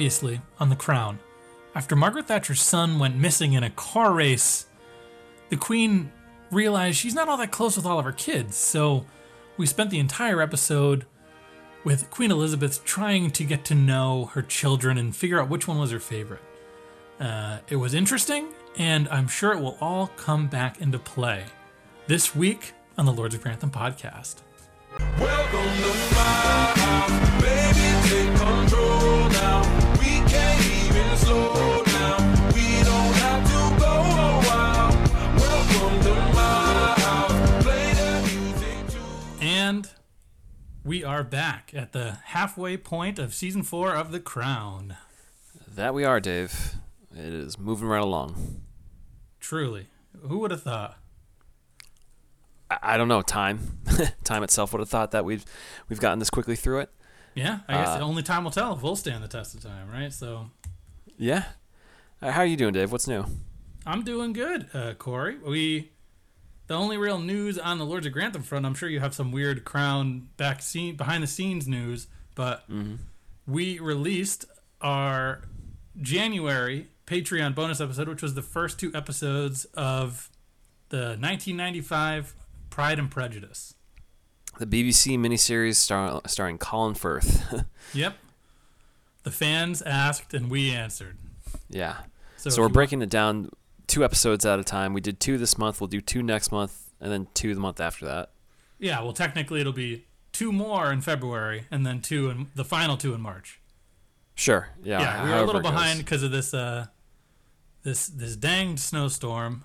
Previously on The Crown, after Margaret Thatcher's son went missing in a car race, the Queen realized she's not all that close with all of her kids, so we spent the entire episode with Queen Elizabeth trying to get to know her children and figure out which one was her favorite. Uh, it was interesting, and I'm sure it will all come back into play this week on the Lords of Grantham podcast. We are back at the halfway point of season four of The Crown. That we are, Dave. It is moving right along. Truly. Who would have thought? I, I don't know. Time, time itself would have thought that we've we've gotten this quickly through it. Yeah, I guess only time will tell if we'll stand the test of time, right? So Yeah. Uh, how are you doing, Dave? What's new? I'm doing good, uh, Corey. We the only real news on the Lords of Grantham front. I'm sure you have some weird Crown back scene behind the scenes news, but mm-hmm. we released our January Patreon bonus episode, which was the first two episodes of the 1995 Pride and Prejudice. The BBC miniseries star- starring Colin Firth. Yep. The fans asked and we answered. yeah. So, So, we're breaking it down two episodes at a time. We did two this month. We'll do two next month, and then two the month after that. Yeah, well, technically it'll be two more in February and then two in the final two in March. Sure. Yeah. yeah, we were a little behind because of this uh this this danged snowstorm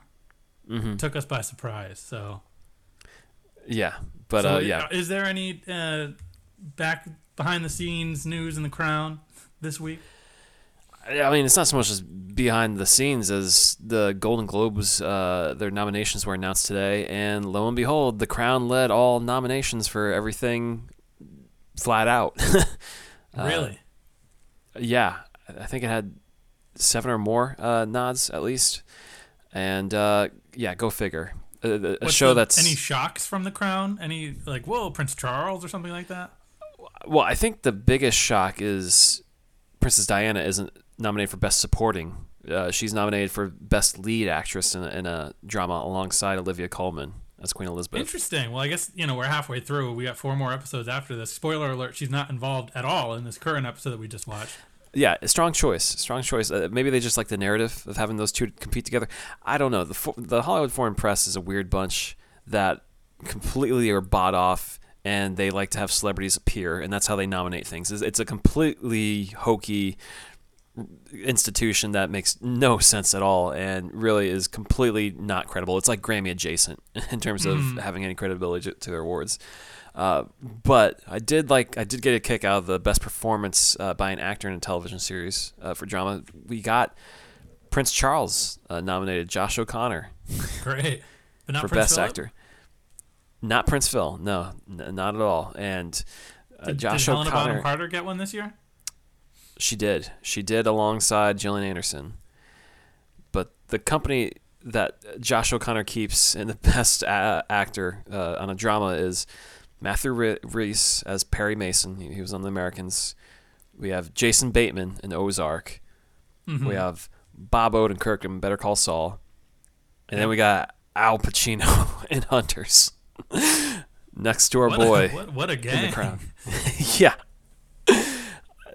Mm-hmm. took us by surprise. So, Yeah. But so uh, yeah. is there any uh back behind the scenes news in the crown this week? I mean, it's not so much as behind the scenes as the Golden Globes. Uh, their nominations were announced today, and lo and behold, The Crown led all nominations for everything, flat out. Uh, really? yeah, I think it had seven or more uh, nods at least, and uh, yeah, go figure. A, a- show the- that's any shocks from the crown? Any like whoa, Prince Charles or something like that? well, I think the biggest shock is Princess Diana isn't nominated for Best Supporting. Uh, she's nominated for Best Lead Actress in a, in a drama alongside Olivia Colman as Queen Elizabeth. Interesting. Well, I guess you know we're halfway through. We got four more episodes after this. Spoiler alert: she's not involved at all in this current episode that we just watched. Yeah, a strong choice. Strong choice. Uh, maybe they just like the narrative of having those two compete together. I don't know. The fo- the Hollywood Foreign Press is a weird bunch that completely are bought off, and they like to have celebrities appear, and that's how they nominate things. It's, it's a completely hokey institution that makes no sense at all, and really is completely not credible. It's like Grammy adjacent in terms of having any credibility to, their awards. Uh, but I did like I did get a kick out of the best performance uh, by an actor in a television series uh, for drama. We got Prince Charles uh, nominated, Josh O'Connor Great, but not for Prince best actor. Not Prince Phil, no, n- not at all. And uh, Did, Josh did Helena Bonham Carter get one this year? She did, she did alongside Gillian Anderson. But the company that Josh O'Connor keeps in the best a- actor uh, on a drama is Matthew Re- Rhys as Perry Mason. He, he was on The Americans. We have Jason Bateman in Ozark. Mm-hmm. We have Bob Odenkirk in Better Call Saul. And then we got Al Pacino in Hunters. Next door What boy A, what, what a in the crown. yeah.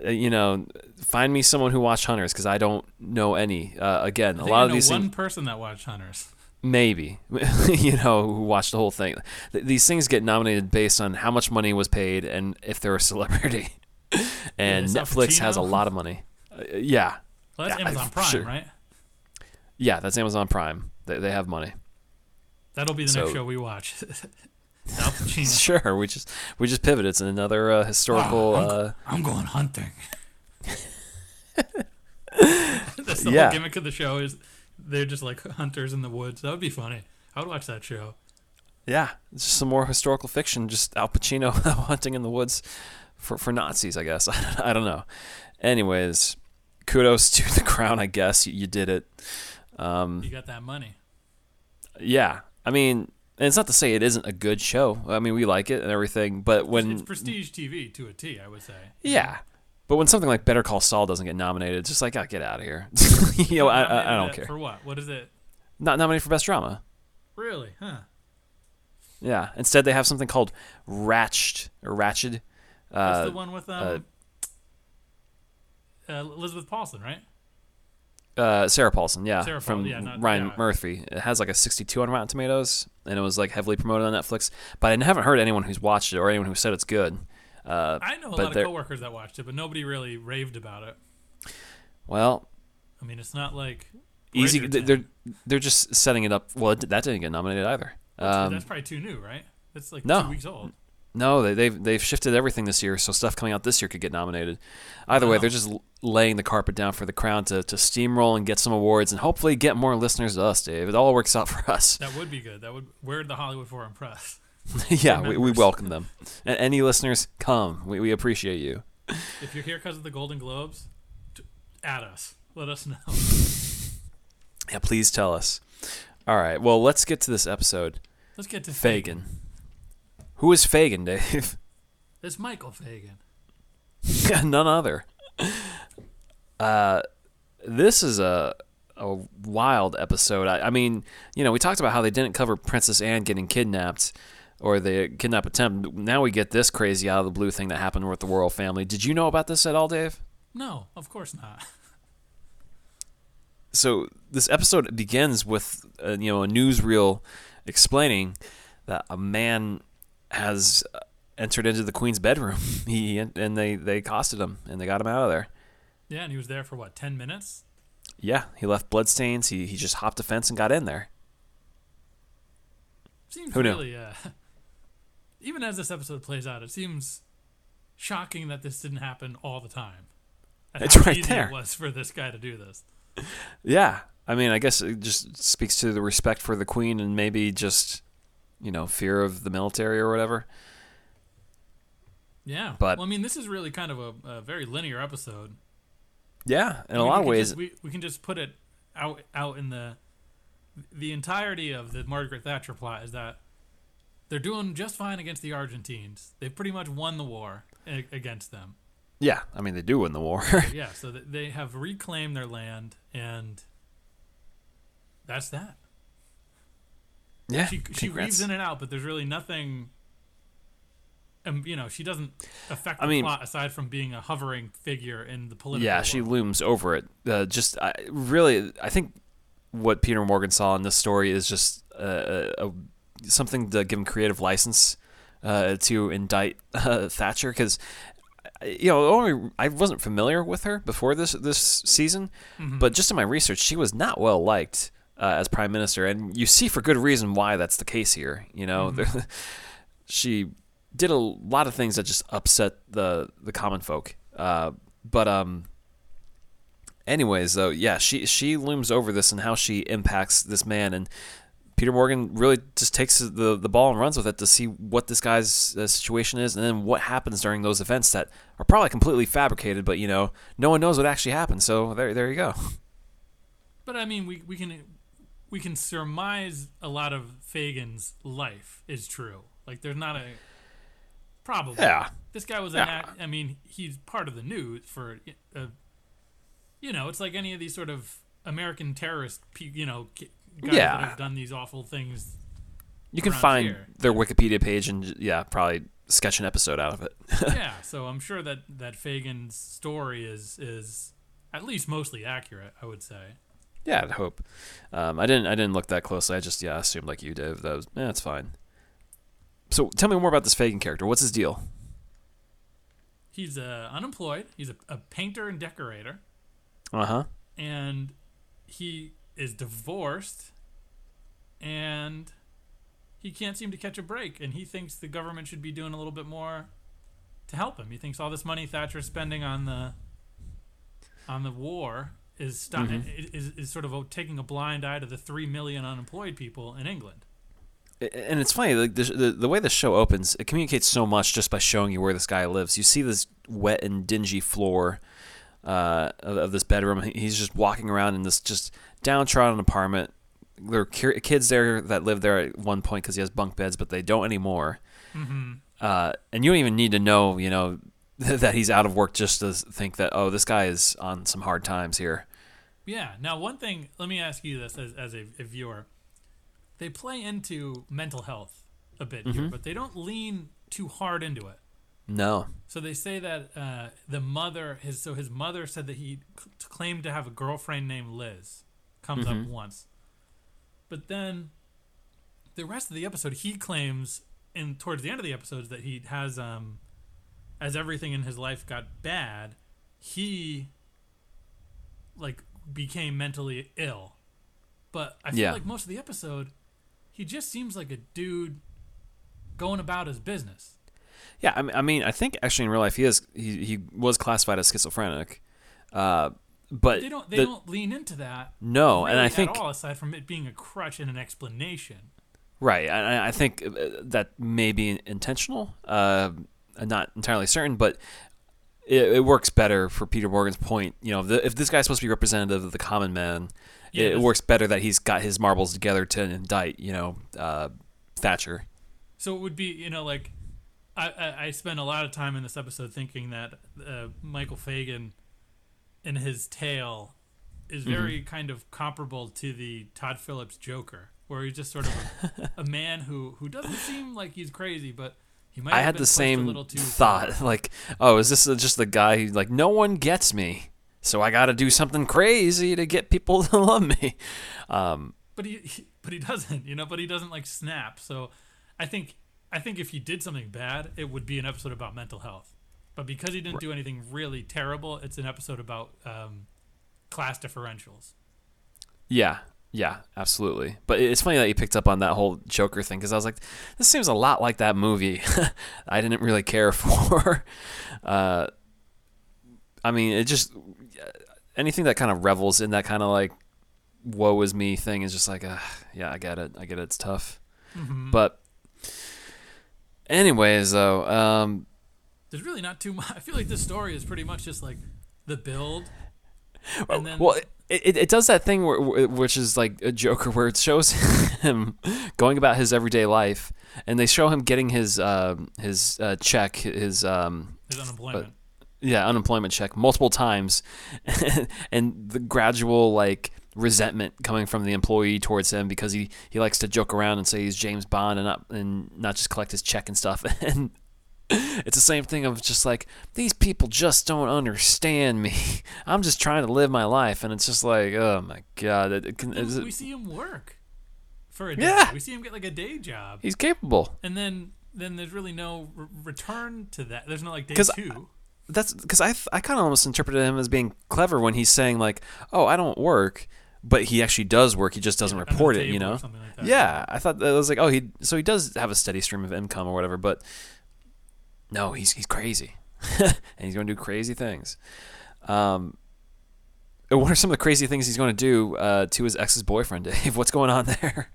Uh, You know, find me someone who watched Hunters because I don't know any. Uh, again, a lot of these one things, person that watched Hunters. maybe, you know, who watched the whole thing. Th- these things get nominated based on how much money was paid and if they're a celebrity. and Al Netflix has a lot of money. Uh, yeah. Well, that's Yeah, Amazon Prime, sure. right? Yeah, that's Amazon Prime. They, they have money. That'll be the next show we watch. Al Sure, we just we just pivoted. It's another uh, historical. Oh, I'm, uh, I'm going hunting. That's the Yeah. whole gimmick of the show is they're just like hunters in the woods. That would be funny. I would watch that show. yeah, it's just some more historical fiction. Just Al Pacino hunting in the woods for for Nazis. I guess I don't know. Anyways, kudos to the crown. I guess you, you did it. Um, You got that money. yeah, I mean, and it's not to say it isn't a good show. I mean, we like it and everything, but when it's prestige TV to a T, I would say. Yeah. But when something like Better Call Saul doesn't get nominated, it's just like, oh, get out of here. you know, I, I, I don't care. For what? What is it? Not nominated for best drama. Really? Huh? Yeah. Instead, they have something called Ratched or Ratched. That's Uh, the one with um, uh, Elizabeth Paulson, right? Uh, Sarah Paulson, yeah, Sarah from Paul- yeah, not- Ryan yeah. Murphy. It has like a 62 on Rotten Tomatoes, and it was like heavily promoted on Netflix. But I haven't heard anyone who's watched it or anyone who said it's good. Uh, I know a lot of coworkers that watched it, but nobody really raved about it. well, I mean, it's not like easy. They're they're just setting it up. Well, it, that didn't get nominated either. Um, that's probably too new, right? That's like no. two weeks old. No, they, they've they've shifted everything this year, so stuff coming out this year could get nominated. Either way, they're just laying the carpet down for the crown to, to steamroll and get some awards, and hopefully get more listeners to us, Dave. It all works out for us. That would be good. That would. Where'd the Hollywood Foreign Press? yeah, we, we welcome them. And any listeners, come. We, we appreciate you. If you're here because of the Golden Globes, at us. Let us know. Yeah, please tell us. All right, well, let's get to this episode. Let's get to Fagan. Who is Fagan, Dave? It's Michael Fagan. None other. Uh, this is a a wild episode. I, I mean, you know, we talked about how they didn't cover Princess Anne getting kidnapped or the kidnap attempt. Now we get this crazy out of the blue thing that happened with the royal family. Did you know about this at all, Dave? No, of course not. So this episode begins with uh, you know a newsreel explaining that a man has entered into the queen's bedroom. He and they they accosted him and they got him out of there. Yeah, and he was there for what, ten minutes? Yeah, he left bloodstains. He he just hopped a fence and got in there. Seems Who knew? really. Uh, even as this episode plays out, it seems shocking that this didn't happen all the time. And It's right there. It was for this guy to do this. Yeah, I mean, I guess it just speaks to the respect for the queen and maybe just you know fear of the military or whatever. Yeah, But- well, I mean, this is really kind of a, a very linear episode. Yeah, in I a mean, lot of ways. just- we we can just put it out out in the the entirety of the Margaret Thatcher plot is that they're doing just fine against the Argentines. They've pretty much won the war against them. yeah, I mean they do win the war. Yeah, so they have reclaimed their land, and that's that. yeah, She she congrats. weaves in and out, but there's really nothing. Um, you know, she doesn't affect I the mean- plot aside from being a hovering figure in the political. Yeah, she looms over it. Uh, just I, really, I think what Peter Morgan saw in this story is just uh, a, a, something to give him creative license uh, to indict uh, Thatcher because you know only I wasn't familiar with her before this this season, but just in my research, she was not well liked uh, as prime minister, and you see for good reason why that's the case here. You know, she did a lot of things that just upset the the common folk. Uh, but um, anyways, though, yeah, she she looms over this and how she impacts this man, and Peter Morgan really just takes the the ball and runs with it to see what this guy's uh, situation is, and then what happens during those events that are probably completely fabricated, but you know, no one knows what actually happened. So there there you go. But I mean, we we can we can surmise a lot of Fagan's life is true. Like, there's not a probably. Yeah. This guy was Yeah. an act. I mean, he's part of the news for. Uh, you know, it's like any of these sort of American terrorist, you know, guys Yeah. that have done these awful things. You can find here. their Wikipedia page and yeah, probably sketch an episode out of it. yeah, so I'm sure that that Fagan's story is is at least mostly accurate. I would say. Yeah, I'd hope. Um, I didn't. I didn't look that closely. I just yeah assumed like you did. That was yeah, that's fine. So tell me more about this Fagan character. What's his deal? He's uh, unemployed. He's a, a painter and decorator. Uh huh. and he is divorced and he can't seem to catch a break and he thinks the government should be doing a little bit more to help him he thinks all this money thatcher's spending on the on the war is sto- is, is sort of taking a blind eye to the 3 million unemployed people in england And it's funny, like the, the the way the show opens, it communicates so much just by showing you where this guy lives. You see this wet and dingy floor uh, of, of this bedroom. He's just walking around in this just downtrodden apartment. There are kids there that lived there at one point because he has bunk beds, but they don't anymore. Uh, and you don't even need to know, you know, that he's out of work just to think that oh this guy is on some hard times here. Yeah. Now, one thing, let me ask you this as, as a, a viewer. They play into mental health a bit here, but they don't lean too hard into it. No. So they say that uh, the mother, his so his mother said that he c- claimed to have a girlfriend named Liz. Comes up once, but then the rest of the episode, he claims, and towards the end of the episodes, that he has, um, as everything in his life got bad, he like became mentally ill. But I feel Yeah. like most of the episode, he just seems like a dude going about his business. Yeah, I mean, I think actually in real life he is he, he was classified as schizophrenic, uh, but They don't. They the- don't lean into that. no, and really I think all aside from it being a crutch and an explanation. right, I, I think uh, that may be intentional. Uh, I'm not entirely certain, but it, it works better for Peter Morgan's point. You know, the, if this guy's supposed to be representative of the common man, Yeah, it, that's- works better that he's got his marbles together to indict. You know, uh, Thatcher. So it would be, you know, like I, I, I spent a lot of time in this episode thinking that uh, Michael Fagan in his tale is Mm-hmm. very kind of comparable to the Todd Phillips Joker, where he's just sort of a, a man who, who doesn't seem like he's crazy, but. I had the same thought. far. Like, oh, is this just the guy who like no one gets me, so I got to do something crazy to get people to love me? Um, but he, he but he doesn't you know but he doesn't like snap so i think i think if he did something bad it would be an episode about mental health but because he didn't do anything really terrible it's an episode about um, class differentials yeah, yeah, absolutely. But it's funny that you picked up on that whole Joker thing because I was like, this seems a lot like that movie. I didn't really care for. Uh, I mean, it just anything that kind of revels in that kind of like woe is me thing is just like, uh, yeah, I get it, I get it, it's tough. But anyways, though, um, there's really not too much i feel like this story is pretty much just like the build then well, it, it, it does that thing where, which is like a Joker, where it shows him going about his everyday life, and they show him getting his um, his uh, check, his um, there's unemployment. yeah unemployment check multiple times, and the gradual like resentment coming from the employee towards him because he, he likes to joke around and say he's James Bond and not and not just collect his check and stuff. And it's the same thing of just like these people just don't understand me. I'm just trying to live my life, and it's just like, oh my god, it, it can, it- we see him work for a day Yeah. we see him get like a day job he's capable. and then then there's really no r- return to that there's no like day two That's because I I kind of almost interpreted him as being clever when he's saying like, oh, I don't work, but he actually does work. He just doesn't the report it, you know. like. Yeah, I thought that was like, oh, he so he does have a steady stream of income or whatever, but no, he's he's crazy, and he's going to do crazy things. Um, what are some of the crazy things he's going to do uh, to his ex's boyfriend, Dave? What's going on there?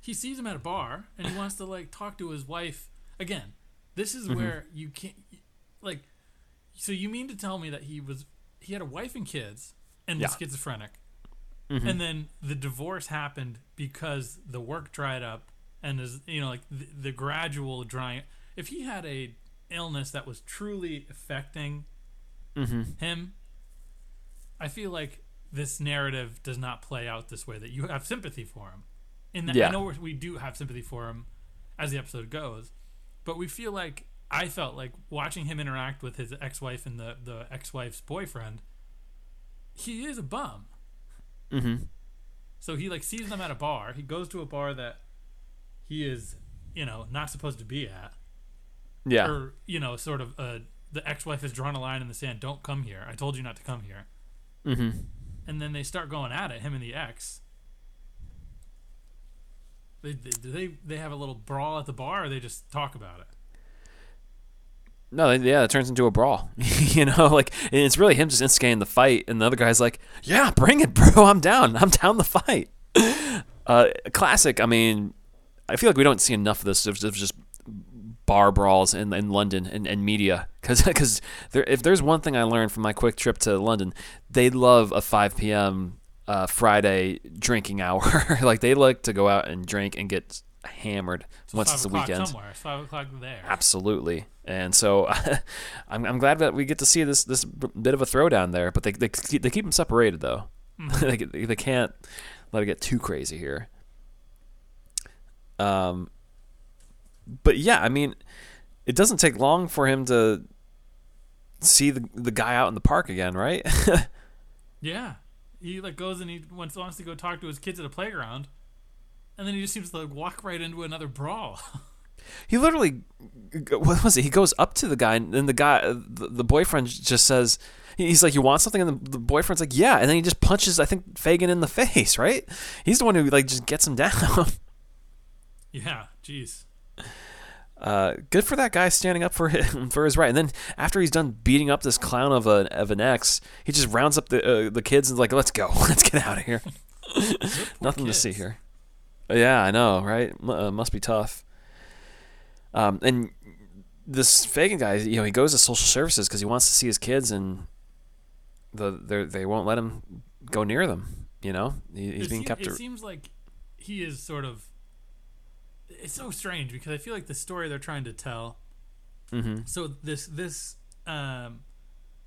he sees him at a bar and he wants to like talk to his wife again this is Mm-hmm. where you can't like so you mean to tell me that he was he had a wife and kids and was Yeah. schizophrenic Mm-hmm. and then the divorce happened because the work dried up and is you know like the, the gradual drying if he had a illness that was truly affecting Mm-hmm. him i feel like this narrative does not play out this way that you have sympathy for him in that Yeah. i know we do have sympathy for him as the episode goes but we feel like i felt like watching him interact with his ex-wife and the, the ex-wife's boyfriend he is a bum Mm-hmm. so he like sees them at a bar. He goes to a bar that he is, you know, not supposed to be at, Yeah, or you know, sort of. Uh, the ex-wife has drawn a line in the sand. Don't come here. I told you not to come here. mm-hmm. And then they start going at it. Him and the ex. They, they, do they they have a little brawl at the bar, or they just talk about it. No, yeah, it turns into a brawl. you know, like and it's really him just instigating the fight, and the other guy's like, "Yeah, bring it, bro. I'm down. I'm down the fight." Uh, classic. I mean, I feel like we don't see enough of this of just bar brawls in, in London and, and media because there, if there's one thing I learned from my quick trip to London, they love a 5 p.m. Uh, Friday drinking hour. like they like to go out and drink and get hammered So once it's the o'clock weekend. somewhere. It's five o'clock there. Absolutely. And so I'm, I'm glad that we get to see this this bit of a throwdown there. But they they keep, they keep them separated though. they, they can't let it get too crazy here. Um, but yeah, I mean, it doesn't take long for him to see the the guy out in the park again, right? Yeah. He like goes and he wants wants to go talk to his kids at a playground, and then he just seems to like walk right into another brawl. he literally, what was it? He goes up to the guy, and then the guy, uh, the, the boyfriend, just says, he's like, "You want something?" And the, the boyfriend's like, "Yeah," and then he just punches, I think, Fagan in the face. Right? He's the one who like just gets him down. yeah. Jeez. Uh, good for that guy standing up for him for his right. And then after he's done beating up this clown of a of an ex, he just rounds up the uh, the kids and is like, "Let's go, let's get out of here." Nothing to see here. Yeah, I know, right? M- uh, must be tough. Um, and this Fagan guy, you know, he goes to social services because he wants to see his kids, and the they they won't let him go near them. You know, he, he's it being kept. It seems like he is sort of. It's so strange because I feel like the story they're trying to tell. mm-hmm. So this this um,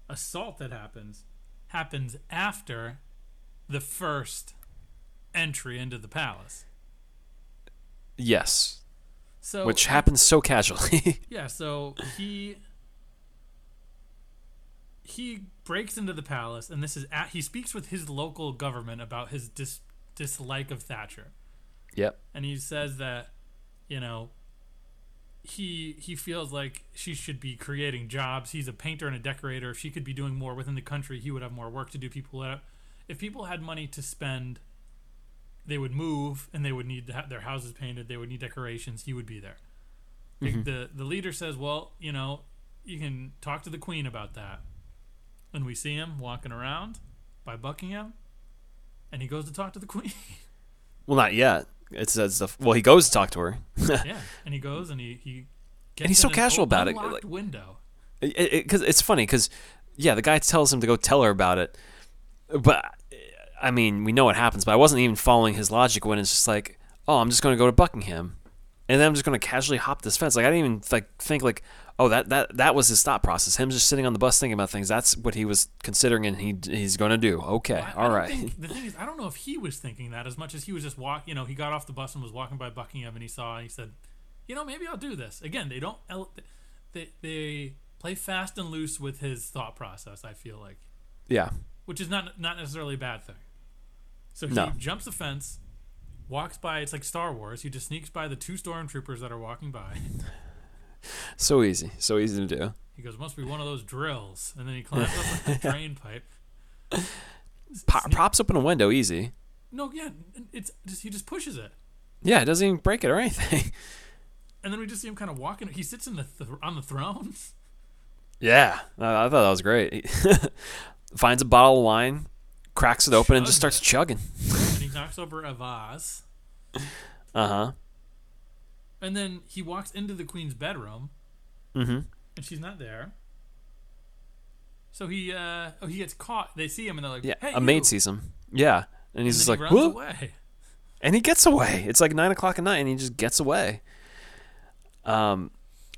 assault that happens happens after the first entry into the palace. Yes, So which happens so casually. Yeah, so he he breaks into the palace, and this is at, he speaks with his local government about his dis, dislike of Thatcher, yep. and he says that you know he he feels like she should be creating jobs. He's a painter and a decorator. If she could be doing more within the country, he would have more work to do. People, have, if people had money to spend, they would move, and they would need to have their houses painted. They would need decorations. He would be there. The- mm-hmm. the the leader says, "Well, you know, you can talk to the queen about that." And we see him walking around by Buckingham, and he goes to talk to the queen. Well, not yet. It says the well, he goes to talk to her. yeah, and he goes and he he gets And he's so casual about it, like- window. because it's funny because yeah the guy tells him to go tell her about it but i mean we know what happens but i wasn't even following his logic when it's just like oh i'm just going to go to buckingham and then i'm just going to casually hop this fence like i didn't even like think like oh that that that was his thought process him just sitting on the bus thinking about things that's what he was considering and he he's going to do okay I- I all don't right think- the thing is, I don't know if he was thinking that as much as he was just walk. You know, he got off the bus and was walking by Buckingham, and he saw. And he said, "You know, maybe I'll do this." Again, they don't. They they play fast and loose with his thought process. I feel like, yeah which is not not necessarily a bad thing. So he No. jumps the fence, walks by. It's like Star Wars. He just sneaks by the two stormtroopers that are walking by. so easy so easy to do He goes, "Must be one of those drills," and then he climbs up the drain pipe. Po- props open a window easy No, yeah, it's just he just pushes it. yeah it doesn't even break it or anything And then we just see him kind of walking. He sits in the th- on the throne. Yeah, I, I thought that was great. Finds a bottle of wine, cracks it open, and just starts it. chugging. and he knocks over a vase. Uh huh. And then he walks into the queen's bedroom, Mm-hmm. and she's not there. So he, uh, oh, he gets caught. They see him, and they're like, Yeah, "Hey, a maid sees him. Yeah, and he's And just like, he runs "Whoa," away. and he gets away. It's like nine o'clock at night, and he just gets away. Um,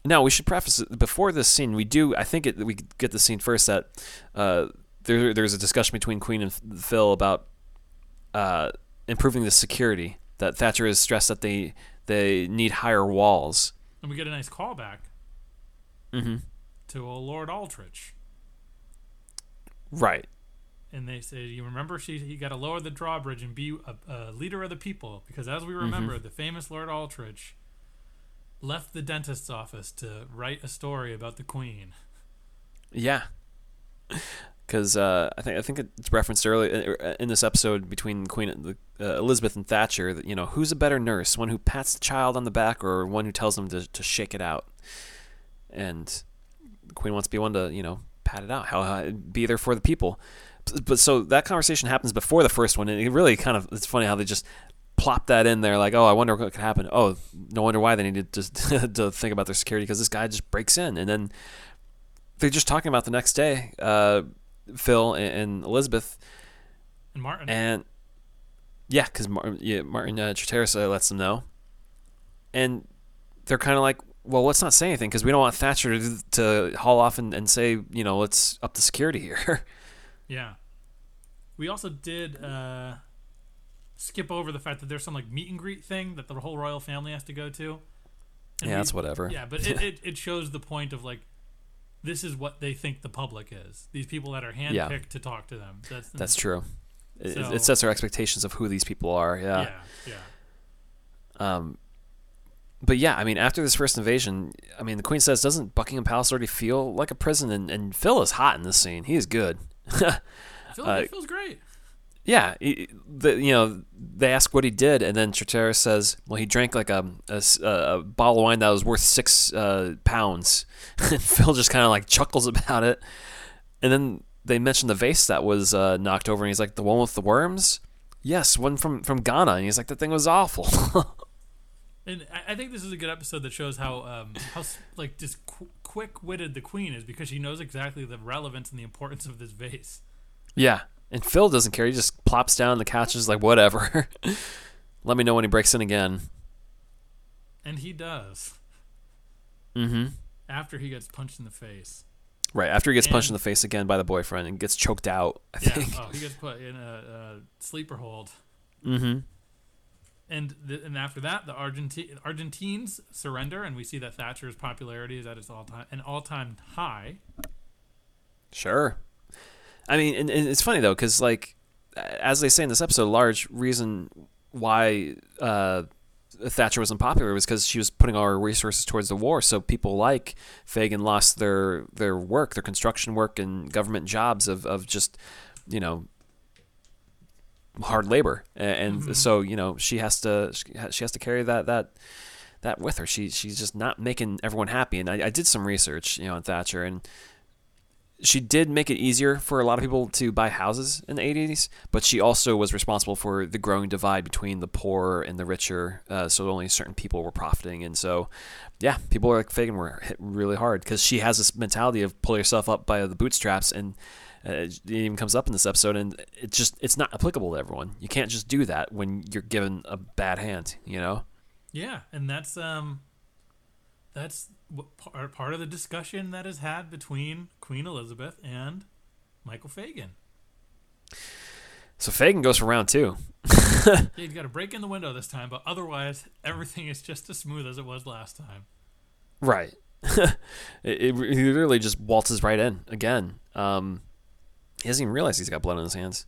now we should preface it before this scene. We do, I think, it, we get the scene first that uh, there, there's a discussion between Queen and Phil about uh, improving the security. That Thatcher is stressed that they they need higher walls. And we get a nice callback Mm-hmm. to a Lord Aldrich. Right. And they say, "You remember, she he got to lower the drawbridge and be a, a leader of the people because, as we remember, the famous Lord Aldrich left the dentist's office to write a story about the Queen." Yeah, because uh, I think I think it's referenced earlier in this episode between Queen uh, Elizabeth and Thatcher that you know who's a better nurse, one who pats the child on the back or one who tells them to, to shake it out, and the Queen wants to be one to you know pat it out, how how- be there for the people. But- But so that conversation happens before the first one, and it really kind of it's funny how they just plop that in there like oh I wonder what could happen. Oh no wonder why they needed to to think about their security because this guy just breaks in. And then they're just talking about the next day, uh, Phil and, and Elizabeth, And Martin, and yeah, because Martin, yeah, Martin uh, uh, lets them know, and they're kind of like, well, let's not say anything because we don't want Thatcher to, to haul off and, and say, you know, let's up the security here. Yeah. We also did uh, skip over the fact that there's some like meet and greet thing that the whole royal family has to go to. And yeah, we- that's whatever. Yeah, but it, it, it shows the point of like this is what they think the public is. These people that are handpicked Yeah. to talk to them. That's That's true. It, So- it sets our expectations of who these people are. yeah, yeah. Um, but yeah, I mean, after this first invasion, I mean, the Queen says, doesn't Buckingham Palace already feel like a prison? And, and Phil is hot in this scene. He is good. Phil, Uh, it feels great. Yeah, he- the, you know, they ask what he did, and then Charteris says, well, he drank like a a bottle of wine that was worth six uh, pounds. and Phil just kind of like chuckles about it. And then they mention the vase that was uh, knocked over, and he's like, the one with the worms? Yes, one from, from Ghana. And he's like, that thing was awful. And I, I think this is a good episode that shows how um, how like just qu- quick witted the queen is because she knows exactly the relevance and the importance of this vase. Yeah. And Phil doesn't care. He just plops down on the couch, and is like, whatever. Let me know when he breaks in again. And he does Mm-hmm. after he gets punched in the face. Right. After he gets punched in the face again by the boyfriend and gets choked out, I Yeah. think. Oh, he gets put in a, a sleeper hold. Mm-hmm. And and after that, the Argenti- Argentines surrender, and we see that Thatcher's popularity is at its all time an all time high. Sure. I mean, and, and it's funny though, because like, as they say in this episode, a large reason why uh, Thatcher wasn't popular was because she was putting all her resources towards the war. So people like Fagan lost their their work, their construction work, and government jobs of of just, you know, hard labor, and so you know she has to she has to carry that that that with her. She she's just not making everyone happy. And I, I did some research, you know, on Thatcher, and she did make it easier for a lot of people to buy houses in the 80s, but she also was responsible for the growing divide between the poor and the richer. Uh, so only certain people were profiting, and so yeah, people like Fagan were hit really hard because she has this mentality of pull yourself up by the bootstraps and. Uh, it even comes up in this episode, and it just it's not applicable to everyone. You can't just do that when you're given a bad hand, you know. Yeah, and that's um, that's what part part of the discussion that is had between Queen Elizabeth and Michael Fagan. So Fagan goes for round two. Yeah, you got to break in the window this time, but otherwise everything is just as smooth as it was last time. Right. it, it he literally just waltzes right in again. Um, he doesn't even realize he's got blood on his hands.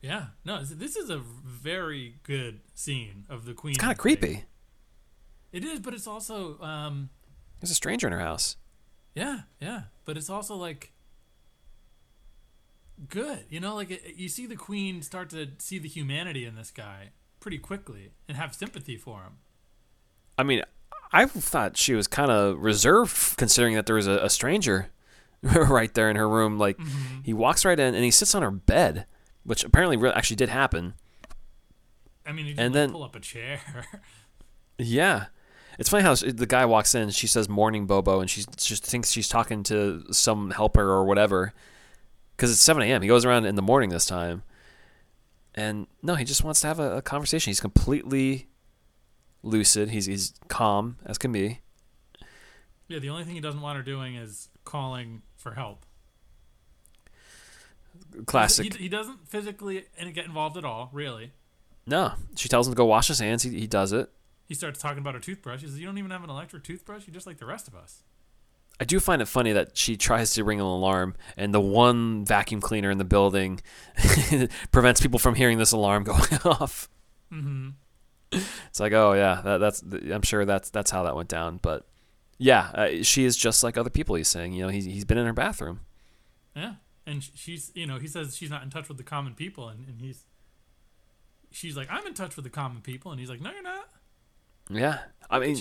Yeah, no, this- this is a very good scene of the Queen. It's kind of creepy. It is, but it's also um, There's a stranger in her house. Yeah, yeah, but it's also like good. You know, like it, you see the queen start to see the humanity in this guy pretty quickly and have sympathy for him. I mean, I thought she was kind of reserved, considering that there was a, a stranger right there in her room. Like, mm-hmm. he walks right in and he sits on her bed, which apparently re- actually did happen. I mean, And then- pull up a chair. Yeah. It's funny how the guy walks in, she says morning Bobo, and she just thinks she's talking to some helper or whatever. Because it's 7 a.m. He goes around in the morning this time. And no, he just wants to have a, a conversation. He's completely lucid. He's, he's calm as can be. yeah, the only thing he doesn't want her doing is calling for help. Classic. He, he doesn't physically get involved at all, really. no, she tells him to go wash his hands. He, he does it. He starts talking about her toothbrush. He says, "You don't even have an electric toothbrush. You're just like the rest of us." I do find it funny that she tries to ring an alarm, and the one vacuum cleaner in the building prevents people from hearing this alarm going off. Mm-hmm. It's like, oh yeah, that, that's. I'm sure that's that's how that went down. But yeah, uh, she is just like other people. He's saying, you know, he's he's been in her bathroom. Yeah, and she's you know he says she's not in touch with the common people, and, and he's she's like I'm in touch with the common people, and he's like No, you're not. Yeah, I mean,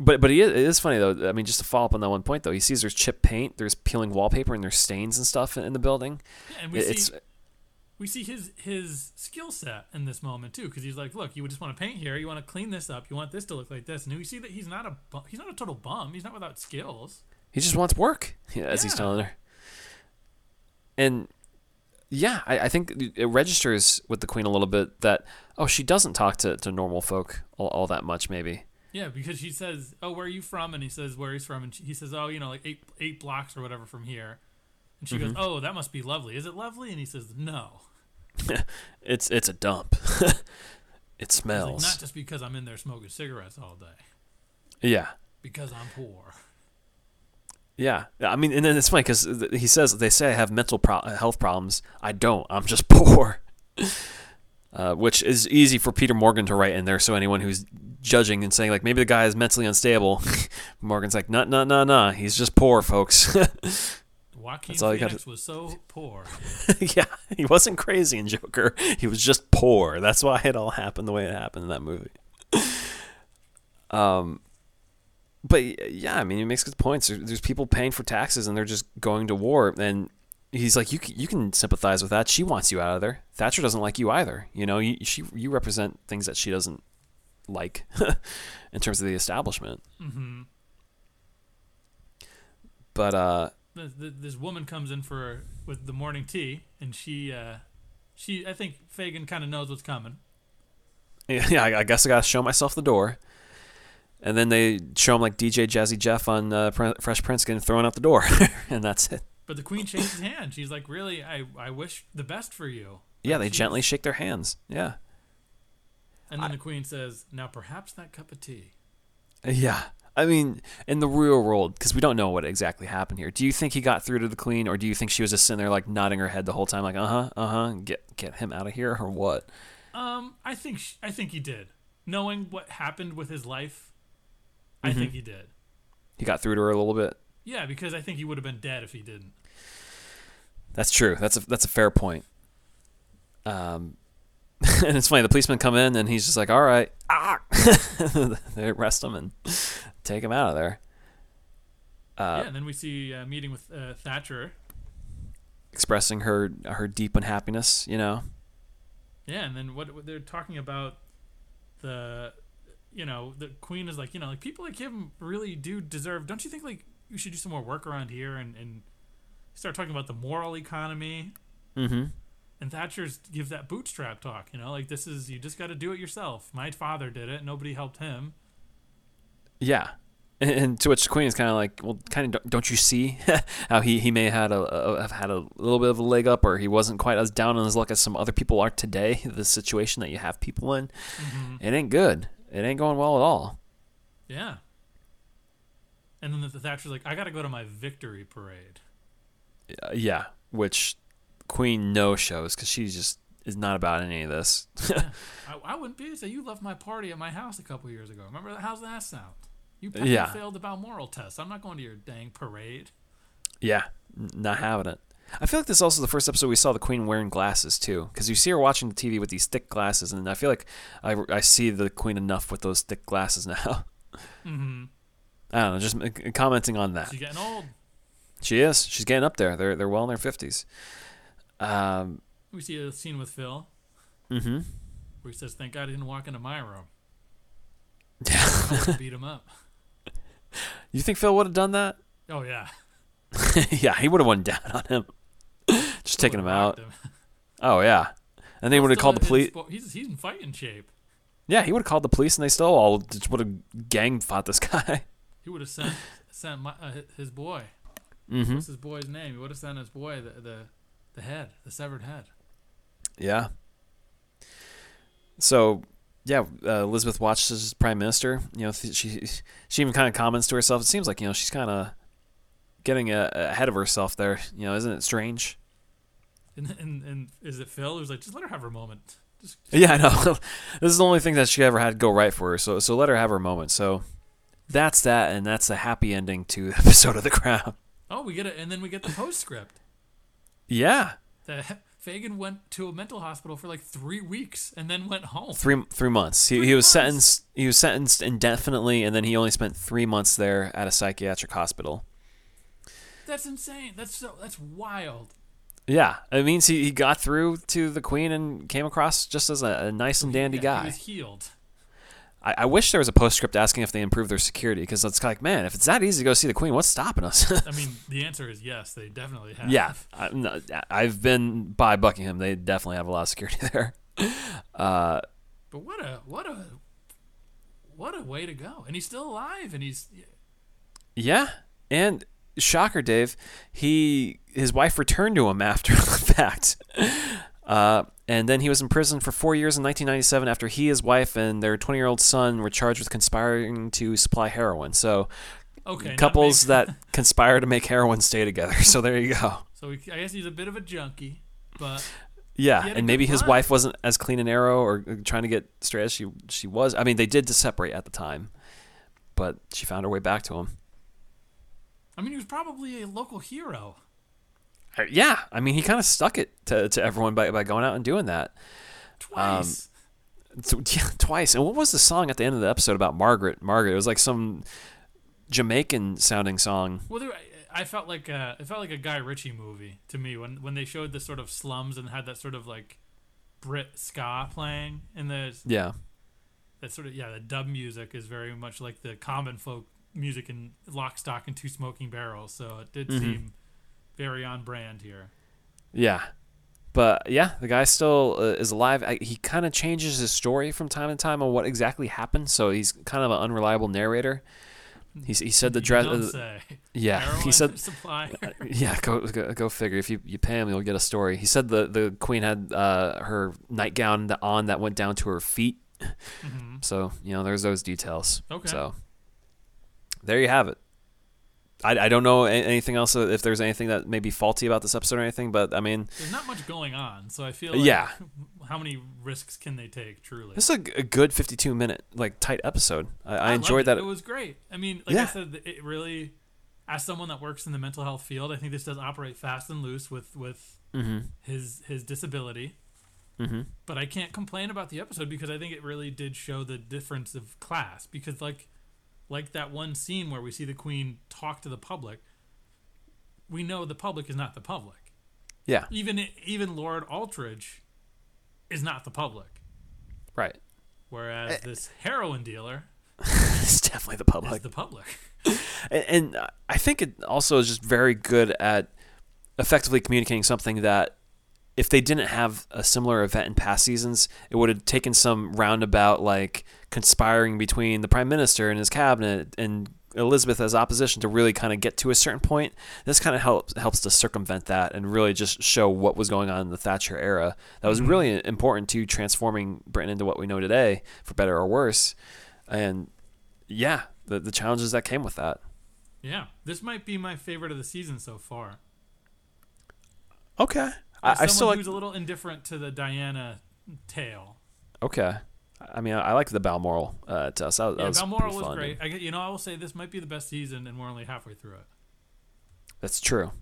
but but he is, it is funny though. I mean, just to follow up on that one point though, he sees there's chip paint, there's peeling wallpaper, and there's stains and stuff in, in the building. Yeah, and we It- see we see his his skill set in this moment too, because he's like, look, you would just want to paint here, you want to clean this up, you want this to look like this, and we see that he's not a bu- he's not a total bum, he's not without skills. He just wants work, as he's telling her. And yeah, I, I think it registers with the queen a little bit that oh, she doesn't talk to, to normal folk all, all that much, maybe. Yeah, because she says, "Oh, where are you from?" And he says where he's from, and she, he says, "Oh, you know, like eight eight blocks or whatever from here." And she goes, mm-hmm. "Oh, that must be lovely. Is it lovely?" And he says, "No, It's it's a dump. it smells. like, not just because I'm in there smoking cigarettes all day, yeah. because I'm poor." Yeah, I mean, and then it's funny because he says they say I have mental pro- health problems. I don't. I'm just poor, uh, which is easy for Peter Morgan to write in there. So anyone who's judging and saying like maybe the guy is mentally unstable, Morgan's like, no, no, no, no. He's just poor, folks. Joaquin That's all Phoenix gotta- was so poor. yeah, he wasn't crazy in Joker. He was just poor. That's why it all happened the way it happened in that movie. Um, but yeah, I mean, he makes good points. There's people paying for taxes and they're just going to war, and he's like, you can, you can sympathize with that. She wants you out of there. Thatcher doesn't like you either. You know, you, she you represent things that she doesn't like in terms of the establishment. hmm But uh, This, this woman comes in for with the morning tea, and she, uh, she, I think Fagan kind of knows what's coming. yeah, I I guess I gotta show myself the door. And then they show him like DJ Jazzy Jeff on uh, Fresh Prince getting thrown out the door, and that's it. But the queen shakes his hand. She's like, "Really, I, I wish the best for you." Yeah, they She's- gently shake their hands. Yeah, And then the queen says, "Now perhaps that cup of tea." yeah. I mean, in the real world, because we don't know what exactly happened here. Do you think he got through to the queen, or do you think she was just sitting there like nodding her head the whole time, like, uh huh, uh huh, get get him out of here, or what? Um, I think sh- I think he did. Knowing what happened with his life, I think he did. He got through to her a little bit. Yeah, because I think he would have been dead if he didn't. That's true. That's a that's a fair point. Um, and it's funny. The policemen come in, and he's just like, "All right," ah! they arrest him and take him out of there. Uh, yeah, and then we see a meeting with uh, Thatcher. expressing her her deep unhappiness. You know, Yeah, and then what, what they're talking about the, you know, the queen is like, you know, like people like him really do deserve. Don't you think like you should do some more work around here and and start talking about the moral economy? mm-hmm. And Thatcher's gives that bootstrap talk, you know, like this is you just got to do it yourself. My father did it; nobody helped him. yeah. And, and to which the queen is kind of like, well, kind of don't, you see how he, he may have had a, a have had a little bit of a leg up, or he wasn't quite as down on his luck as some other people are today. The situation that you have people in, it ain't good. It ain't going well at all. Yeah. And then the, the Thatcher's like, I got to go to my victory parade. Uh, yeah, which Queen no shows because she just is not about any of this. I, I wouldn't be. Say you left my party at my house a couple years ago. Remember that? How's that sound? You, Yeah. failed about moral tests. I'm not going to your dang parade. yeah, not having it. I feel like this is also the first episode we saw the Queen wearing glasses too, because you see her watching the TV with these thick glasses, and I feel like I, I see the Queen enough with those thick glasses now. Mm-hmm. I don't know, just commenting on that. She's getting old. She is. She's getting up there. They're they're well in their fifties. Um. We see a scene with Phil Mm-hmm. where he says, "Thank God he didn't walk into my room. Yeah. I would have beat him up." you think Phil would have done that? Oh yeah, yeah, he would have went down on him. Just taking him out. him. Oh yeah. And they would have called the police. He's he's in fighting shape. Yeah, he would have called the police, and they still all just would have gang fought this guy. He would have sent sent my, uh, his boy. Mm-hmm. What's his boy's name? He would have sent his boy the, the the head, the severed head. Yeah. So, yeah, uh, Elizabeth watches as prime minister. You know, th- she she even kind of comments to herself. It seems like you know she's kind of getting uh ahead of herself there. You know, isn't it strange? And, and and is it Phil who's like, just let her have her moment. Just, Yeah, I know. this is the only thing that she ever had go right for her. So so let her have her moment. So that's that, and that's a happy ending to the episode of The Crown. oh, we get it, and then we get the postscript. Yeah, That Fagan went to a mental hospital for like three weeks and then went home. three three months. He Three he was months? sentenced. He was sentenced indefinitely, and then he only spent three months there at a psychiatric hospital. That's insane. That's so. That's wild. Yeah, it means he, he got through to the queen and came across just as a, a nice and dandy Yeah, guy. He was healed. I, I wish there was a postscript asking if they improved their security because it's like, man, if it's that easy to go see the queen, what's stopping us? I mean, the answer is yes. They definitely have. yeah, I, I've been by Buckingham. They definitely have a lot of security there. Uh, But what a what a what a way to go! And he's still alive, and he's Yeah, and shocker, Dave. He his wife returned to him after the fact, uh, and then he was in prison for four years in 1997 after he, his wife, and their 20 year old son were charged with conspiring to supply heroin. So okay. couples that conspire to make heroin stay together. So there you go. So he, I guess he's a bit of a junkie, but Yeah, He had a and maybe his run. wife wasn't as clean and arrow or uh, trying to get straight as she she was. I mean, they did to separate at the time, but she found her way back to him. I mean, he was probably a local hero. Uh, Yeah, I mean, he kind of stuck it to, to everyone by, by going out and doing that. Twice. So, yeah, twice. And what was the song at the end of the episode about Margaret? Margaret. It was like some Jamaican sounding song. well, there, I- I felt like a, it felt like a Guy Ritchie movie to me when when they showed the sort of slums and had that sort of like Brit ska playing and the Yeah. that sort of yeah the dub music is very much like the common folk music in Lock, Stock, and Two Smoking Barrels. So it did Mhm. seem very on brand here. Yeah. But yeah, the guy still uh, is alive. I, he kind of changes his story from time to time on what exactly happened. So he's kind of an unreliable narrator. He, he said the dress. uh, yeah, he said supply. Yeah, go, go go figure. If you, you pay him, you'll get a story. He said the the queen had uh, her nightgown on that went down to her feet. Mhm. So you know, there's those details. Okay. So there you have it. I, I don't know anything else uh, if there's anything that may be faulty about this episode or anything, but I mean, There's not much going on, so I feel like Yeah. how many risks can they take? Truly, this is a, a good 52 minute like tight episode. I, I, loved enjoyed that. It was great. I mean, like I said, it really, as someone that works in the mental health field, I think this does operate fast and loose with with mm-hmm. his his disability. Mm-hmm. But I can't complain about the episode because I think it really did show the difference of class. Because like, like that one scene where we see the queen talk to the public, we know the public is not the public. Yeah. Even even Lord Aldridge is not the public. Right. Whereas eh. this heroin dealer it's definitely the public. is the public. and, and I think it also is just very good at effectively communicating something that if they didn't have a similar event in past seasons, it would have taken some roundabout like conspiring between the prime minister and his cabinet and Elizabeth as opposition to really kind of get to a certain point. This kind of helps helps to circumvent that and really just show what was going on in the Thatcher era. That was mm-hmm. really important to transforming Britain into what we know today, for better or worse. And yeah, the the challenges that came with that. Yeah, this might be my favorite of the season so far. Okay. I, I still someone like. who's a little indifferent to the Diana tale. Okay. I mean, I, I like the Balmoral uh, test. That, that Yeah, was Balmoral was great. I, you know, I will say this might be the best season, and we're only halfway through it. That's true.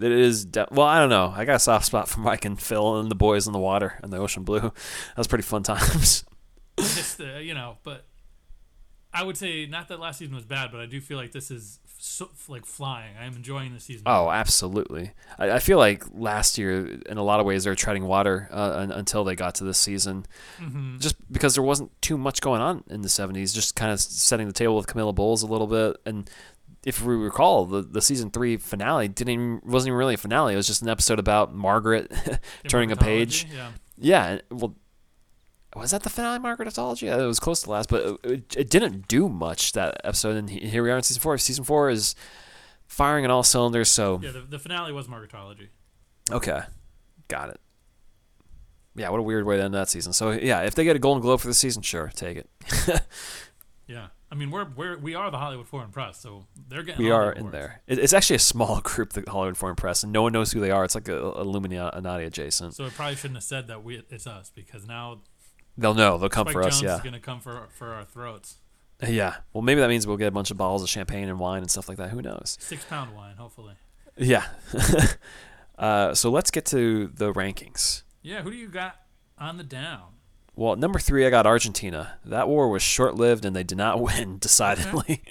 It is. De- well, I don't know. I got a soft spot for Mike and Phil and the boys in the water and the ocean blue. That was pretty fun times. Just uh, you know, but I would say not that last season was bad, but I do feel like this is so, like flying. I am enjoying the season. Oh, absolutely. I, I feel like last year, in a lot of ways, they were treading water uh, un- until they got to this season, hmm just because there wasn't too much going on in the '70s. Just kind of setting the table with Camilla Bowles a little bit, and if we recall, the, the season three finale didn't even, wasn't even really a finale. It was just an episode about Margaret turning a page. Yeah. Yeah, well, was that the finale, Margaretology? Yeah, it was close to the last, but it, it, didn't do much that episode. And here we are in season four. Season four is firing on all cylinders. So Yeah, the, the finale was Margaretology. okay, got it. Yeah, what a weird way to end that season. So yeah, if they get a Golden Globe for the season, sure, take it. Yeah, I mean we're we're we are the Hollywood Foreign Press, so they're getting. We are in there. It, it's actually a small group, the Hollywood Foreign Press, and no one knows who they are. It's like a, Illuminati adjacent. So it probably shouldn't have said that we it's us because now They'll know. They'll come Spike for us. Jones Yeah, is gonna come for for our throats. yeah. Well, maybe that means we'll get a bunch of bottles of champagne and wine and stuff like that. Who knows? Six pound wine, hopefully. Yeah. uh, so let's get to the rankings. Yeah, who do you got on the down? Well, number three, I got Argentina. That war was short lived and they did not win decidedly.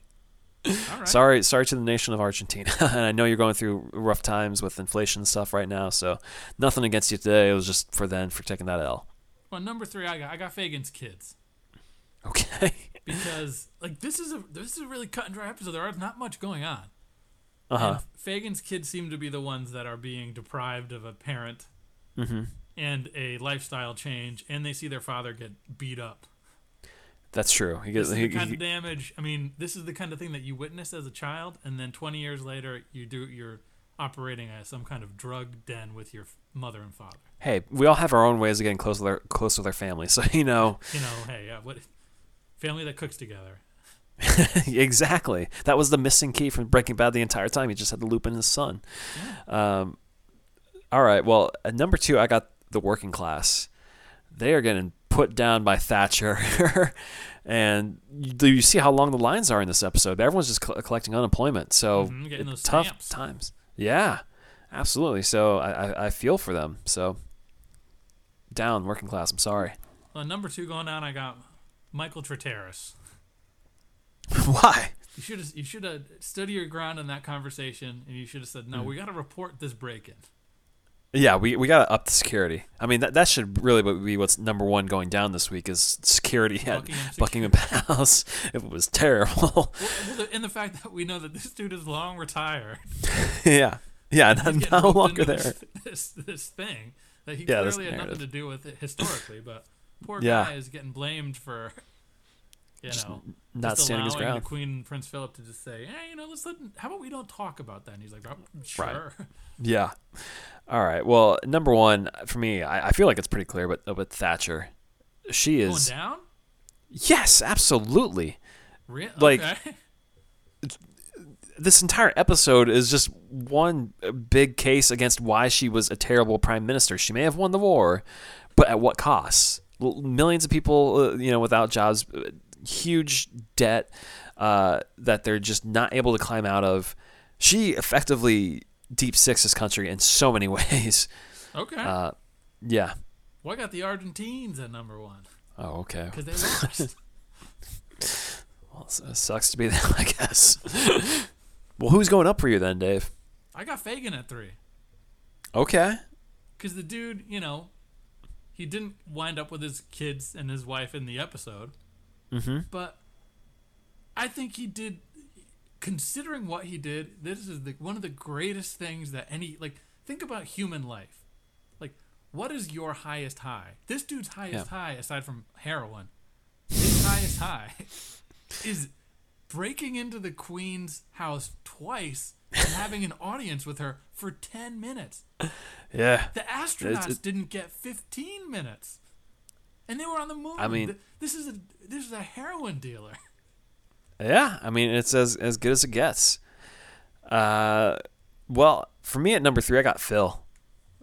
All right. sorry, sorry to the nation of Argentina. and I know you're going through rough times with inflation and stuff right now. So nothing against you today. It was just for then for taking that L. Well, number three, I got I got Fagan's kids Okay. because like this is a this is a really cut and dry episode. There are not much going on. Uh huh. And Fagan's kids seem to be the ones that are being deprived of a parent hmm and a lifestyle change, and they see their father get beat up. That's true. He This gets is he, the kind he- of damage. I mean, this is the kind of thing that you witness as a child, and then 20 years later, you do you're operating at some kind of drug den with your mother and father. hey, we all have our own ways of getting close with our close with our family. So you know You know, hey, uh, what family that cooks together. exactly. That was the missing key from Breaking Bad the entire time. He just had to loop in his son. Yeah. Um, all right. Well, at number two, I got the working class. They are getting put down by Thatcher, and you, do you see how long the lines are in this episode? Everyone's just col- collecting unemployment, so Mhm, those tough stamps. times. Yeah, absolutely. So I, I, I feel for them. So down working class. I'm sorry. Well, number two going down, I got Michael Trestrail. Why? You should have you should have stood your ground in that conversation, and you should have said. "No, hmm. we got to report this break-in." Yeah, we, we got to up the security. I mean, that, that should really be what's number one going down this week is security at Buckingham Buckingham Palace. It was terrible. Well, well, the, and the fact that we know that this dude is long retired, yeah. Yeah, not, no longer there. This, this this thing that he Yeah, clearly had nothing to do with it historically, but poor Yeah. guy is getting blamed for, you know, Not just standing his ground. the Queen and Prince Philip to just say, "Hey, you know, let's let, how about we don't talk about that?" And he's like, oh, "Sure." Yeah. All right. Well, number one for me, I, I feel like it's pretty clear, but uh, with Thatcher, she is Going down? Yes, absolutely. Re- Like- okay. this entire episode is just one big case against why she was a terrible prime minister. She may have won the war, but at what cost? Millions of people, uh, you know, without jobs, uh, huge debt uh, that they're just not able to climb out of. She effectively deep six this country in so many ways. okay. Uh, yeah. well, I got the Argentines at number one Oh, okay. because they lost. Well, it it sucks to be them, I guess. well, who's going up for you then, Dave? I got Fagan at three. Okay. Because the dude, you know, he didn't wind up with his kids and his wife in the episode. Mm-hmm. But I think he did, considering what he did, this is the, one of the greatest things that any, like, think about human life. Like, what is your highest high? This dude's highest Yeah. high, aside from heroin, his highest high is breaking into the queen's house twice and having an audience with her for 10 minutes. Yeah. The astronauts it- didn't get 15 minutes, and they were on the moon. I mean- this is a this is a heroin dealer. Yeah, I mean it's as as good as it gets. Uh, well, for me at number three, I got Phil.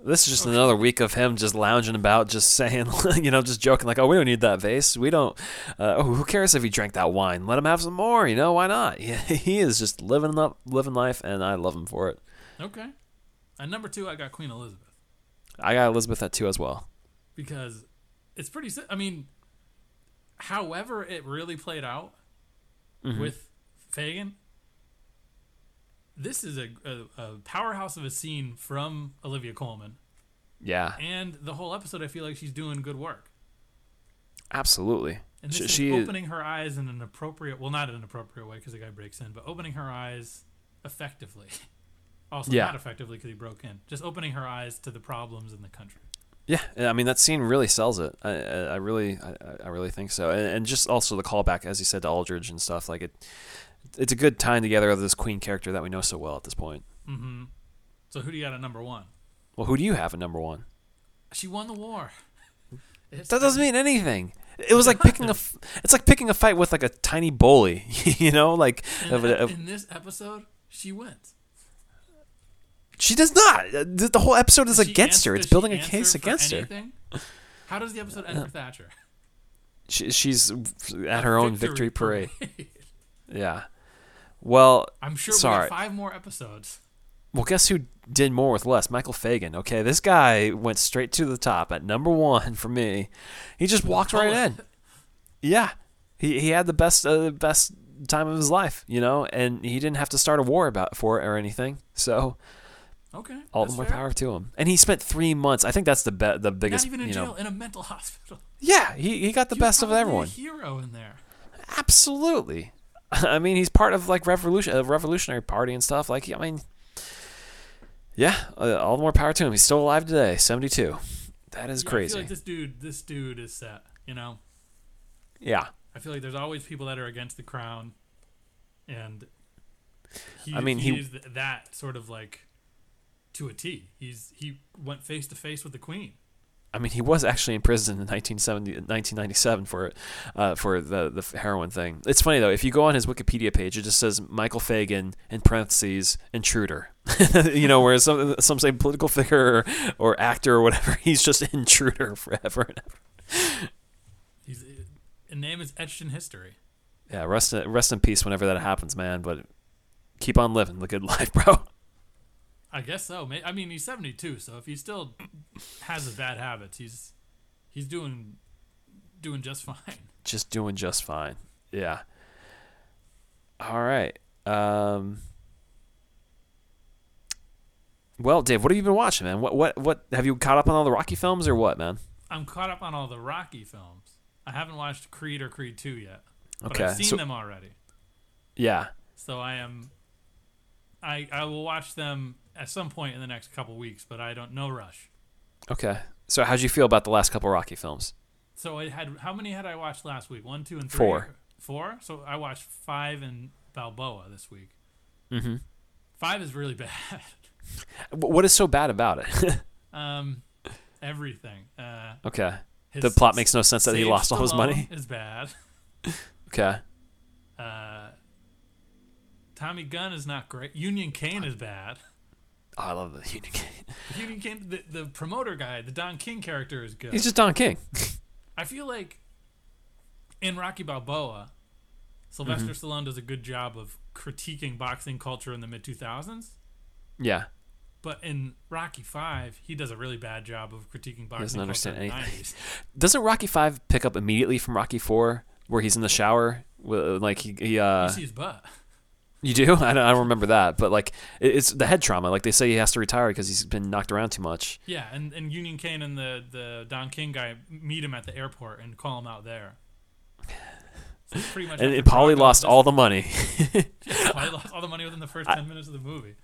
This is just another week of him just lounging about, just saying, you know, just joking like, "Oh, we don't need that vase. We don't. Uh, oh, who cares if he drank that wine? Let him have some more. You know, why not? He, he is just living up, living life, and I love him for it. Okay. And number two, I got Queen Elizabeth I got Elizabeth at two as well. because it's pretty. I mean, however it really played out Mm-hmm. with Fagan, this is a, a, a powerhouse of a scene from Olivia Colman, Yeah, and the whole episode, I feel like she's doing good work. absolutely. And this She, is she is- opening her eyes in an appropriate, well, not in an appropriate way because the guy breaks in, but opening her eyes effectively. Also, Yeah. not effectively because he broke in. Just opening her eyes to the problems in the country. Yeah, I mean that scene really sells it. I, I really, I, I really think so, and, and just also the callback, as you said, to Aldridge and stuff. Like it, it's a good tying together of this Queen character that we know so well at this point. hmm So who do you got at number one? Well, who do you have at number one? She won the war. It's- That doesn't mean anything. It was like picking a, it's like picking a fight with like a tiny bully, you know, like in, of a- in this episode, she wins. She does not. Uh, The, whole episode is Does against answer- her. It's building a case against her. How does the episode end for Thatcher? She, she's at her own victory parade. parade. Yeah. Well, I'm sure Sorry. we got five more episodes. Well, guess who did more with less? Michael Fagan. Okay, this guy went straight to the top at number one for me. He just walked right in. Yeah, he he had the best uh, best time of his life, you know, and he didn't have to start a war about for it or anything. So Okay. all the more fair. power to him. And he spent three months. I think that's the be- the biggest. Not even in you jail, in a mental hospital. yeah, he he got the best of everyone. A hero in there. Absolutely. I mean, he's part of like revolution, a revolutionary party and stuff. Like, I mean, yeah, uh, all the more power to him. He's still alive today, seventy-two. That is Yeah, I crazy. feel like this dude, this dude is set. You know, yeah, I feel like there's always people that are against the crown, and he, I mean, he, he- that sort of like to a T. He's he went face to face with the queen. I mean, he was actually in prison in 1970, 1997 for it, uh, for the the heroin thing. It's funny though. If you go on his Wikipedia page, it just says Michael Fagan in parentheses intruder. you know, whereas some some say political figure or, or actor or whatever. He's just intruder forever and ever. He's a name is etched in history. Yeah, rest in, rest in peace whenever that happens, man. But keep on living the good life, bro. I guess so. I mean, he's 72, so if he still has his bad habits, he's he's doing doing just fine. just doing just fine. Yeah. All right. Um, well, Dave, what have you been watching, man? What what what have you caught up on all the Rocky films or what, man? I'm caught up on all the Rocky films. I haven't watched Creed or Creed 2 yet, but Okay, I've seen so- them already. Yeah. So I am I I will watch them at some point in the next couple weeks, but I don't no rush. Okay. So how'd you feel about the last couple Rocky films? So I had how many had I watched last week? One, two, and three. Four. Four. So I watched five and Balboa this week. Mm-hmm. Five is really bad. What is so bad about it? um, everything. Uh, okay. his The plot makes no sense that he lost all his money. Is bad. Okay. Uh, Tommy Gunn is not great. Union Cane is bad. Oh, I love the Union King. Union Cane, the, the promoter guy, the Don King character is good. He's just Don King. I feel like in Rocky Balboa, Sylvester Mm-hmm. Stallone does a good job of critiquing boxing culture in the mid 2000s. Yeah. But in Rocky Five, he does a really bad job of critiquing boxing doesn't understand anything. 90s. Doesn't Rocky Five pick up immediately from Rocky Four, where he's in the shower? Like he, he uh, you see his butt. You do? I don't, I don't remember that, but like it- it's the head trauma. Like they say he has to retire because he's been knocked around too much. Yeah, and, and Union Cane and the, the Don King guy meet him at the airport and call him out there. So pretty much And probably lost all the money. Probably lost all the money within the first ten minutes of the movie.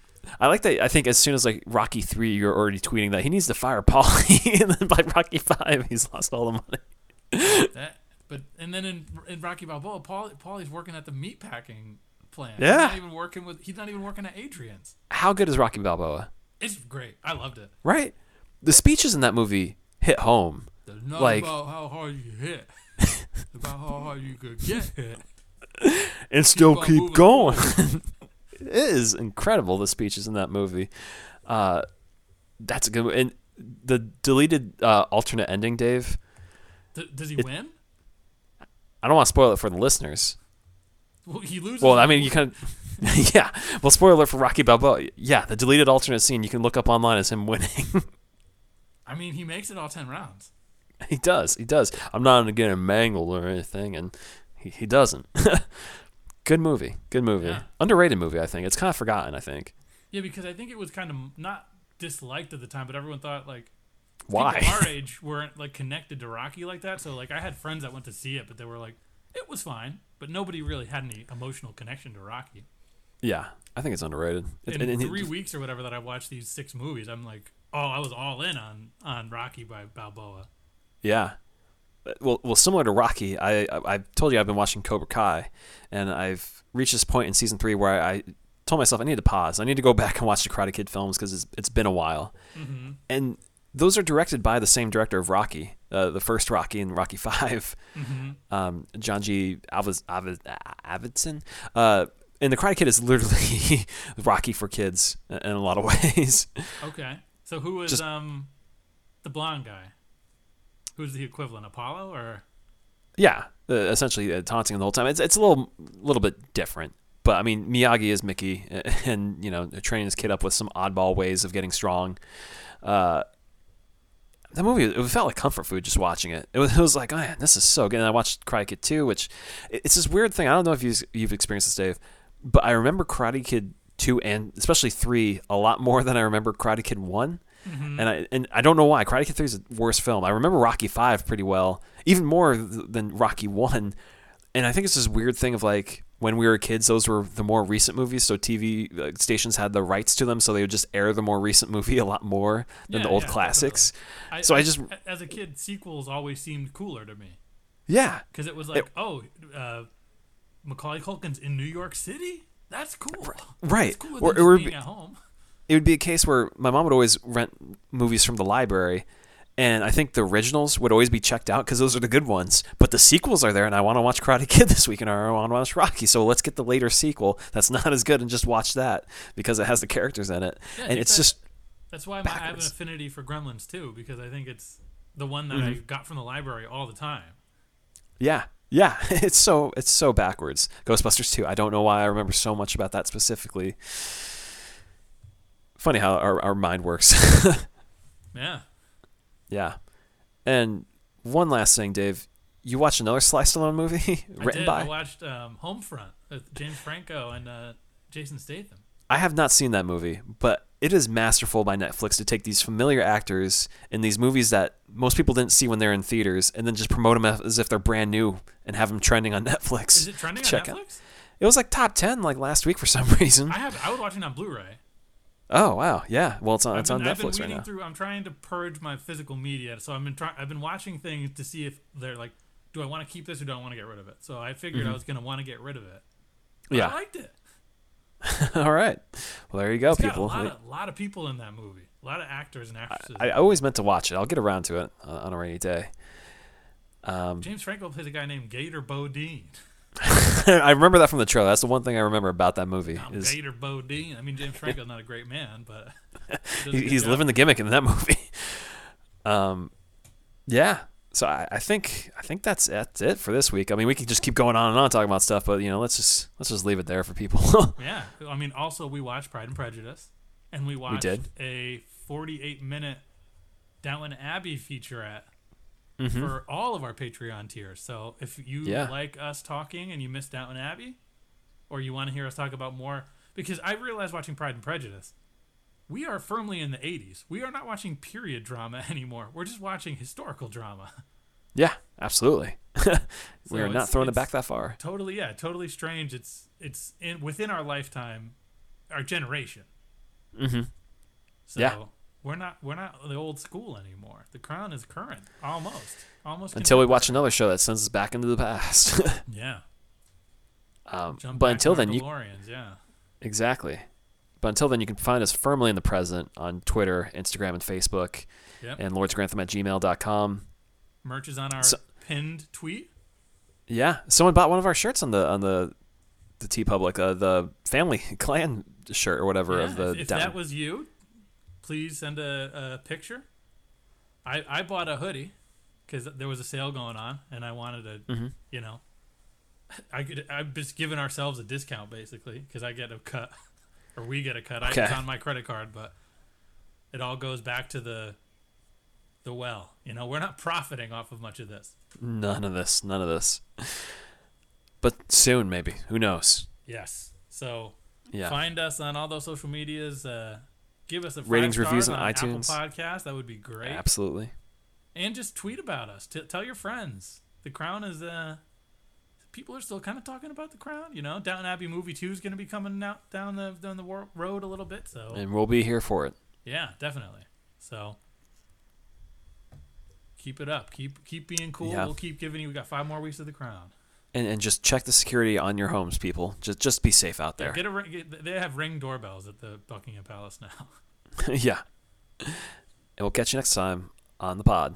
I like that. I think as soon as like Rocky Three, you're already tweeting that he needs to fire Paulie, and then by Rocky Five, he's lost all the money. That, but and then in, in Rocky Balboa, Paul Paulie's working at the meat packing plant. Yeah. he's not even working with. He's not even working at Adrian's. How good is Rocky Balboa? It's great. I loved it. Right? The speeches in that movie hit home. It's not Like- about how hard you hit. it's about how hard you could get hit. and still keep going. it is incredible the speeches in that movie. Uh, that's a good. And the deleted uh, alternate ending, Dave. D- does he It- win? I don't want to spoil it for the listeners. Well, he loses. Well, I mean, you kind of, yeah. Well, spoiler for Rocky Balboa. Yeah, the deleted alternate scene you can look up online as him winning. I mean, he makes it all ten rounds. he does. He does. I'm not gonna get him mangled or anything, and he, he doesn't. Good movie. Good movie. Yeah. Underrated movie. I think it's kind of forgotten. I think. Yeah, because I think it was kind of not disliked at the time, but everyone thought like Why? our age weren't like connected to Rocky like that. So like I had friends that went to see it, but they were like, it was fine, but nobody really had any emotional connection to Rocky. yeah, I think it's underrated. It- In and- three weeks or whatever that I watched these six movies, I'm like, oh, I was all in on on Rocky by Balboa. Yeah. Well, well, similar to Rocky, I, I I've told you I've been watching Cobra Kai, and I've reached this point in season three where I, I told myself I need to pause. I need to go back and watch the Karate Kid films because it's, it's been a while. Mm-hmm. And those are directed by the same director of Rocky, uh, the first Rocky and Rocky 5 Mm-hmm. um, John G. Aviz, Aviz, Avildsen. Uh, and the Karate Kid is literally Rocky for kids in a lot of ways. Okay, so who was Just- um the blonde guy? Who's the equivalent, Apollo or? Yeah, uh, essentially uh, taunting him the whole time. It's it's a little little bit different, but I mean Miyagi is Mickey, and you know training his kid up with some oddball ways of getting strong. Uh, the movie it felt like comfort food just watching it. It was, it was like, oh man, this is so good. And I watched Karate Kid 2, which it's this weird thing. I don't know if you've, you've experienced this, Dave, but I remember Karate Kid 2 and especially 3 a lot more than I remember Karate Kid one Mm-hmm. And I and I don't know why. Karate Kid 3 is the worst film. I remember Rocky 5 pretty well, even more th- than Rocky 1. And I think it's this weird thing of like when we were kids, those were the more recent movies. So TV uh, stations had the rights to them, so they would just air the more recent movie a lot more than Yeah, the old yeah, classics. I, So I just- as a kid, sequels always seemed cooler to me. Yeah, because it was like, oh, uh, Macaulay Culkin's in New York City. That's cool. right. Cool Or- or just be- at home. it would be a case where my mom would always rent movies from the library and i think the originals would always be checked out because those are the good ones. But the sequels are there and i want to watch karate kid this weekend or i want to watch rocky. So let's get the later sequel that's not as good and just watch that because it has the characters in it. Yeah, and it's that- just That's why I have an affinity for Gremlins too, because I think it's the one that I Mm-hmm. got from the library all the time. yeah yeah it's so it's so backwards. Ghostbusters 2 i don't know why i remember so much about that specifically. Funny how our, our mind works. Yeah. Yeah. And one last thing, Dave. You watched another Sly Stallone movie I written did. by? I watched um, Homefront with James Franco and uh, Jason Statham. I have not seen that movie, but it is masterful by Netflix to take these familiar actors in these movies that most people didn't see when they're in theaters and then just promote them as if they're brand new and have them trending on Netflix. Is it trending on Check out. Netflix? It was like top 10 like last week for some reason. I have. I was watching on Blu-ray. Oh, wow. Yeah. Well, it's on, it's I've on been, I've been Netflix right now. through. I'm trying to purge my physical media, so I've been trying. I've been watching things to see if they're like, do I want to keep this or do I want to get rid of it? So I figured I was gonna want to get rid of it. But Mm-hmm. Yeah. I liked it. All right. Well, there you go, It's got a lot of, lot of people in that movie. A lot of actors and actresses. I, I always meant to watch it. I'll get around to it uh, on a rainy day. Um, James Franco plays a guy named Gator Bodine. I remember that from the trailer. That's the one thing I remember about that movie. I'm Is Gator Bodine. I mean, James Franco's not a great man, but he does a he, good he's living the gimmick in that movie. Um, yeah. So I, I think I think that's that's it for this week. I mean, we could just keep going on and on talking about stuff, but you know, let's just let's just leave it there for people. Yeah, I mean, also we watched Pride and Prejudice, and we watched did. a 48 minute Downton Abbey featurette Mm-hmm. for all of our Patreon tiers. So if you Yeah. like us talking and you missed Downton Abbey, or you want to hear us talk about more, because I realized watching Pride and Prejudice, we are firmly in the 80s. We are not watching period drama anymore. We're just watching historical drama. yeah, absolutely. we So are not throwing it back that far. totally, yeah, totally strange. It's it's in within our lifetime, our generation. Mm-hmm. So Yeah. We're not we're not the old school anymore. The crown is current, almost, almost Until we watch another show that sends us back into the past. Yeah, um, but until then, you DeLoreans, yeah, exactly. But until then, you can find us firmly in the present on Twitter, Instagram, and Facebook, yep. and lordsgrantham at gmail.com. Merch is on our So- pinned tweet. Yeah, someone bought one of our shirts on the on the the TeePublic, uh, the family clan shirt or whatever Yeah, of the if, if down- that was you, please send a, a picture. I I bought a hoodie because there was a sale going on, and I wanted to, Mm-hmm. you know, I could I'm just giving ourselves a discount basically because I get a cut or we get a cut. I, Okay. it's on my credit card, but it all goes back to the the well. You know, we're not profiting off of much of this. none of this, none of this. But soon, maybe. Who knows? Yes. So Yeah. find us on all those social medias. Uh, give us a Ratings, reviews on on Apple iTunes. Podcast. That would be great. Absolutely. and just tweet about us. T- tell your friends. The Crown is uh people are still kind of talking about the Crown. You know, Downton Abbey movie two is going to be coming out down the down the road a little bit. So And we'll be here for it. yeah, definitely. So keep it up. Keep keep being cool. Yeah. We'll keep giving you. We got five more weeks of the Crown. And, and just check the security on your homes, people. Just just be safe out Yeah, there. get a ring. Get, they have ring doorbells at the Buckingham Palace now. yeah. And we'll catch you next time on the pod.